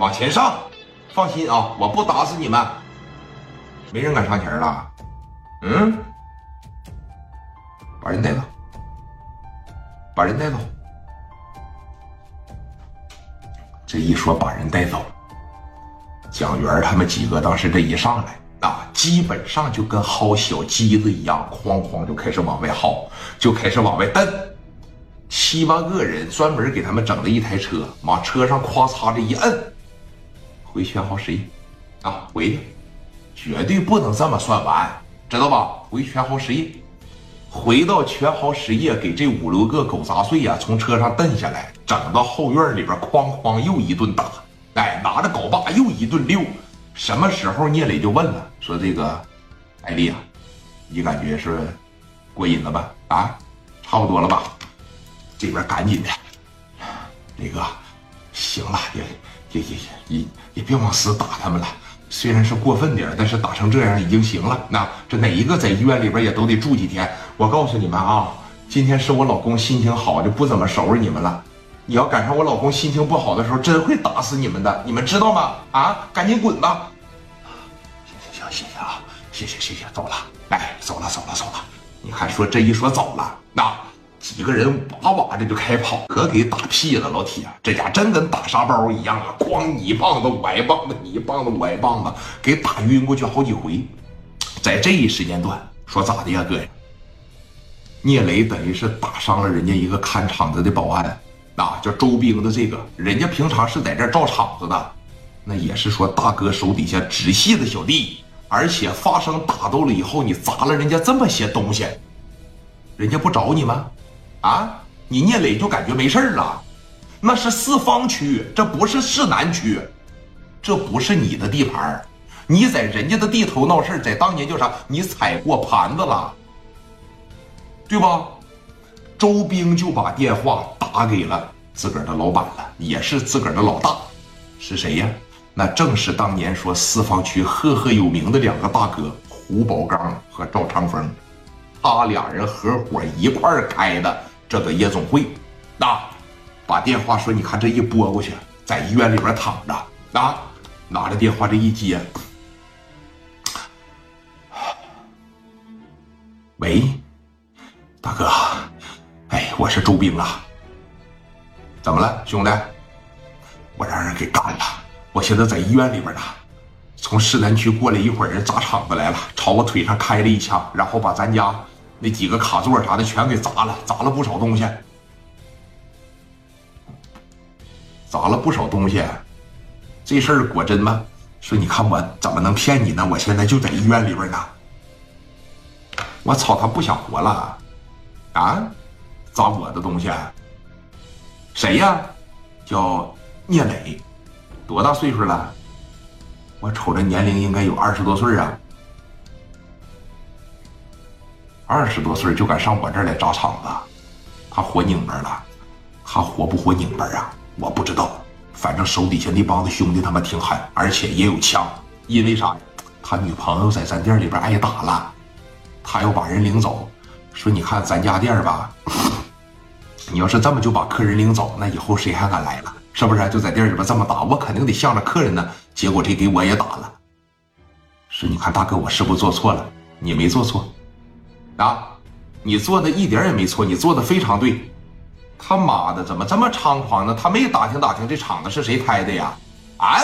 往前上，放心啊，我不打死你们。没人敢上前了。嗯，把人带走，把人带走。这一说把人带走，蒋元他们几个当时这一上来啊，基本上就跟薅小鸡子一样，哐哐就开始往外薅，就开始往外蹬。七八个人专门给他们整了一台车，往车上咵嚓这一摁，回全豪实业啊，回去，绝对不能这么算完，知道吧？回全豪实业，回到全豪实业，给这五六个狗杂碎呀从车上蹬下来。整到后院里边，哐哐又一顿打，哎，拿着镐把又一顿溜。什么时候聂磊就问了，说这个艾丽啊，你感觉是过瘾了吧？啊，差不多了吧？这边赶紧的，磊哥行了，也也也也也也别往死打他们了。虽然是过分点但是打成这样已经行了。那这哪一个在医院里边也都得住几天。我告诉你们啊，今天是我老公心情好，就不怎么收拾你们了。你要赶上我老公心情不好的时候，真会打死你们的，你们知道吗？啊，赶紧滚吧！行行行，谢谢啊，谢谢谢谢，走了，来，走了走了走了。你看，说这一说走了，那几个人哇哇的就开跑，可给打屁了，老铁，这家真跟打沙包一样啊！哐，你一棒子，我一棒子，你一棒子，我一棒子，给打晕过去好几回。在这一时间段，说咋的呀，哥？聂磊等于是打伤了人家一个看场子的保安。啊，叫周兵的这个，人家平常是在这照场子的，那也是说大哥手底下直系的小弟，而且发生打斗了以后，你砸了人家这么些东西，人家不找你吗？啊，你聂磊就感觉没事了，那是四方区，这不是市南区，这不是你的地盘你在人家的地头闹事在当年叫啥？你踩过盘子了，对吧？周兵就把电话打给了自个儿的老板了，也是自个儿的老大，是谁呀？那正是当年说四方区赫赫有名的两个大哥胡宝刚和赵长风，他俩人合伙一块开的这个夜总会。那把电话说，你看这一拨过去，在医院里边躺着啊，拿着电话这一接，喂，大哥。哎，我是周兵啊！怎么了，兄弟？我让人给干了！我现在在医院里边呢。从市南区过来一伙人砸场子来了，朝我腿上开了一枪，然后把咱家那几个卡座啥的全给砸了，砸了不少东西，砸了不少东西。这事儿果真吗？说你看我怎么能骗你呢？我现在就在医院里边呢。我操，他不想活了啊！砸我的东西，谁呀？叫聂磊，多大岁数了？我瞅着年龄应该有二十多岁啊。二十多岁就敢上我这儿来砸场子，他活拧巴了？他活不活拧巴啊？我不知道，反正手底下那帮子兄弟他妈挺狠，而且也有枪。因为啥？他女朋友在咱店里边挨打了，他要把人领走。说你看咱家店吧。你要是这么就把客人领走，那以后谁还敢来了？是不是？就在店里边这么打，我肯定得向着客人呢。结果这给我也打了。是，你看大哥，我是不是做错了？你没做错，啊，你做的一点也没错，你做的非常对。他妈的，怎么这么猖狂呢？他没打听打听这厂子是谁开的呀？啊？